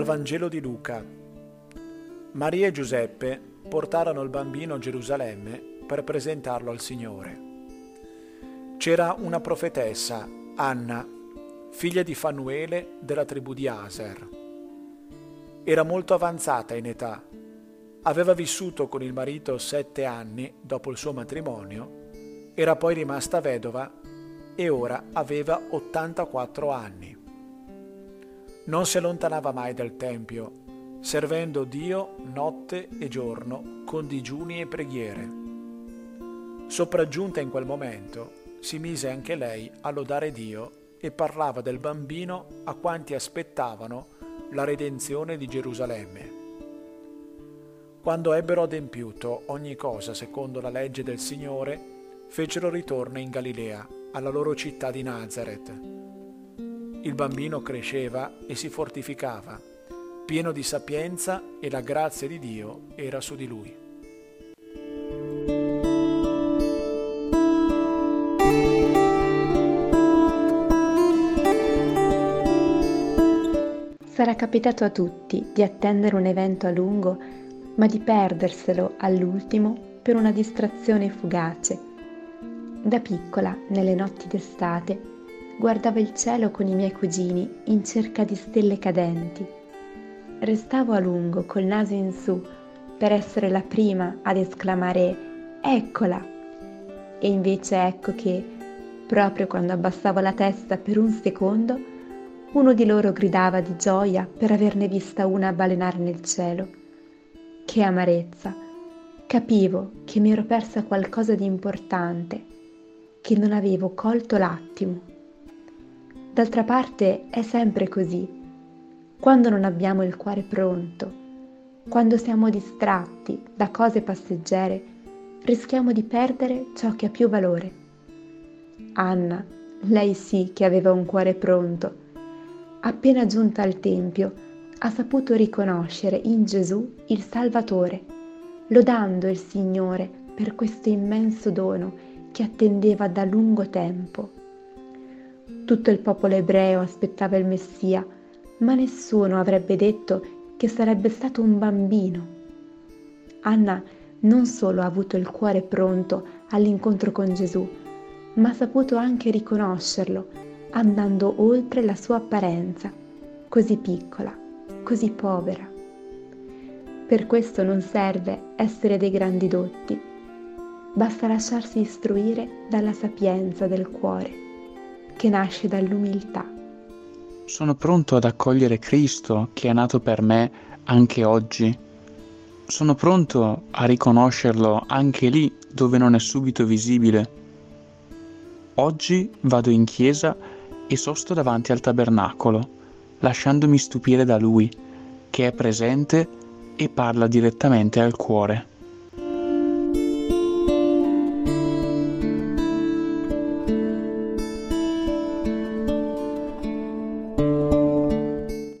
Dal Vangelo di Luca. Maria e Giuseppe portarono il bambino a Gerusalemme per presentarlo al Signore. C'era una profetessa, Anna, figlia di Fanuele della tribù di Aser. Era molto avanzata in età. Aveva vissuto con il marito sette anni dopo il suo matrimonio, era poi rimasta vedova e ora aveva 84 anni non si allontanava mai dal Tempio, servendo Dio notte e giorno con digiuni e preghiere. Sopraggiunta in quel momento, si mise anche lei a lodare Dio e parlava del bambino a quanti aspettavano la redenzione di Gerusalemme. Quando ebbero adempiuto ogni cosa secondo la legge del Signore, fecero ritorno in Galilea, alla loro città di Nazareth il bambino cresceva e si fortificava, pieno di sapienza e la grazia di Dio era su di lui. Sarà capitato a tutti di attendere un evento a lungo, ma di perderselo all'ultimo per una distrazione fugace. Da piccola, nelle notti d'estate, guardavo il cielo con i miei cugini in cerca di stelle cadenti. Restavo a lungo col naso in su per essere la prima ad esclamare Eccola! E invece ecco che, proprio quando abbassavo la testa per un secondo, uno di loro gridava di gioia per averne vista una balenare nel cielo. Che amarezza! Capivo che mi ero persa qualcosa di importante, che non avevo colto l'attimo. D'altra parte è sempre così. Quando non abbiamo il cuore pronto, quando siamo distratti da cose passeggere, rischiamo di perdere ciò che ha più valore. Anna, lei sì che aveva un cuore pronto. Appena giunta al Tempio, ha saputo riconoscere in Gesù il Salvatore, lodando il Signore per questo immenso dono che attendeva da lungo tempo. Tutto il popolo ebreo aspettava il Messia, ma nessuno avrebbe detto che sarebbe stato un bambino. Anna non solo ha avuto il cuore pronto all'incontro con Gesù, ma ha saputo anche riconoscerlo, andando oltre la sua apparenza, così piccola, così povera. Per questo non serve essere dei grandi dotti, basta lasciarsi istruire dalla sapienza del cuore che nasce dall'umiltà. Sono pronto ad accogliere Cristo che è nato per me anche oggi. Sono pronto a riconoscerlo anche lì dove non è subito visibile. Oggi vado in chiesa e sosto davanti al tabernacolo, lasciandomi stupire da Lui, che è presente e parla direttamente al cuore.